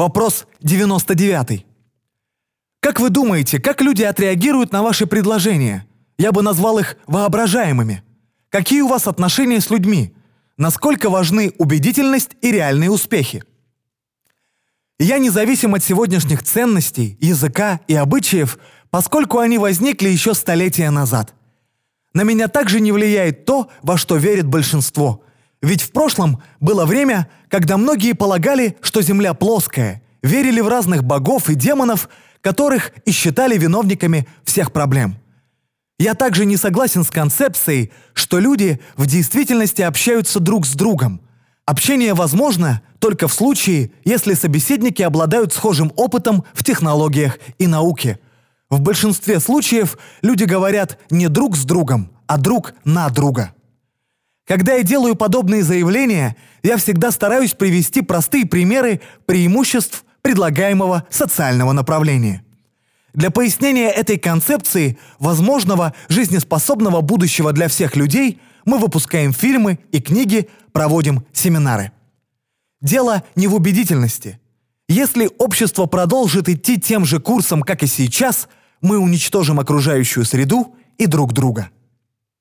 Вопрос 99. Как вы думаете, как люди отреагируют на ваши предложения? Я бы назвал их воображаемыми. Какие у вас отношения с людьми? Насколько важны убедительность и реальные успехи? Я независим от сегодняшних ценностей, языка и обычаев, поскольку они возникли еще столетия назад. На меня также не влияет то, во что верит большинство. Ведь в прошлом было время, когда многие полагали, что Земля плоская, верили в разных богов и демонов, которых и считали виновниками всех проблем. Я также не согласен с концепцией, что люди в действительности общаются друг с другом. Общение возможно только в случае, если собеседники обладают схожим опытом в технологиях и науке. В большинстве случаев люди говорят не друг с другом, а друг на друга. Когда я делаю подобные заявления, я всегда стараюсь привести простые примеры преимуществ предлагаемого социального направления. Для пояснения этой концепции возможного жизнеспособного будущего для всех людей мы выпускаем фильмы и книги, проводим семинары. Дело не в убедительности. Если общество продолжит идти тем же курсом, как и сейчас, мы уничтожим окружающую среду и друг друга.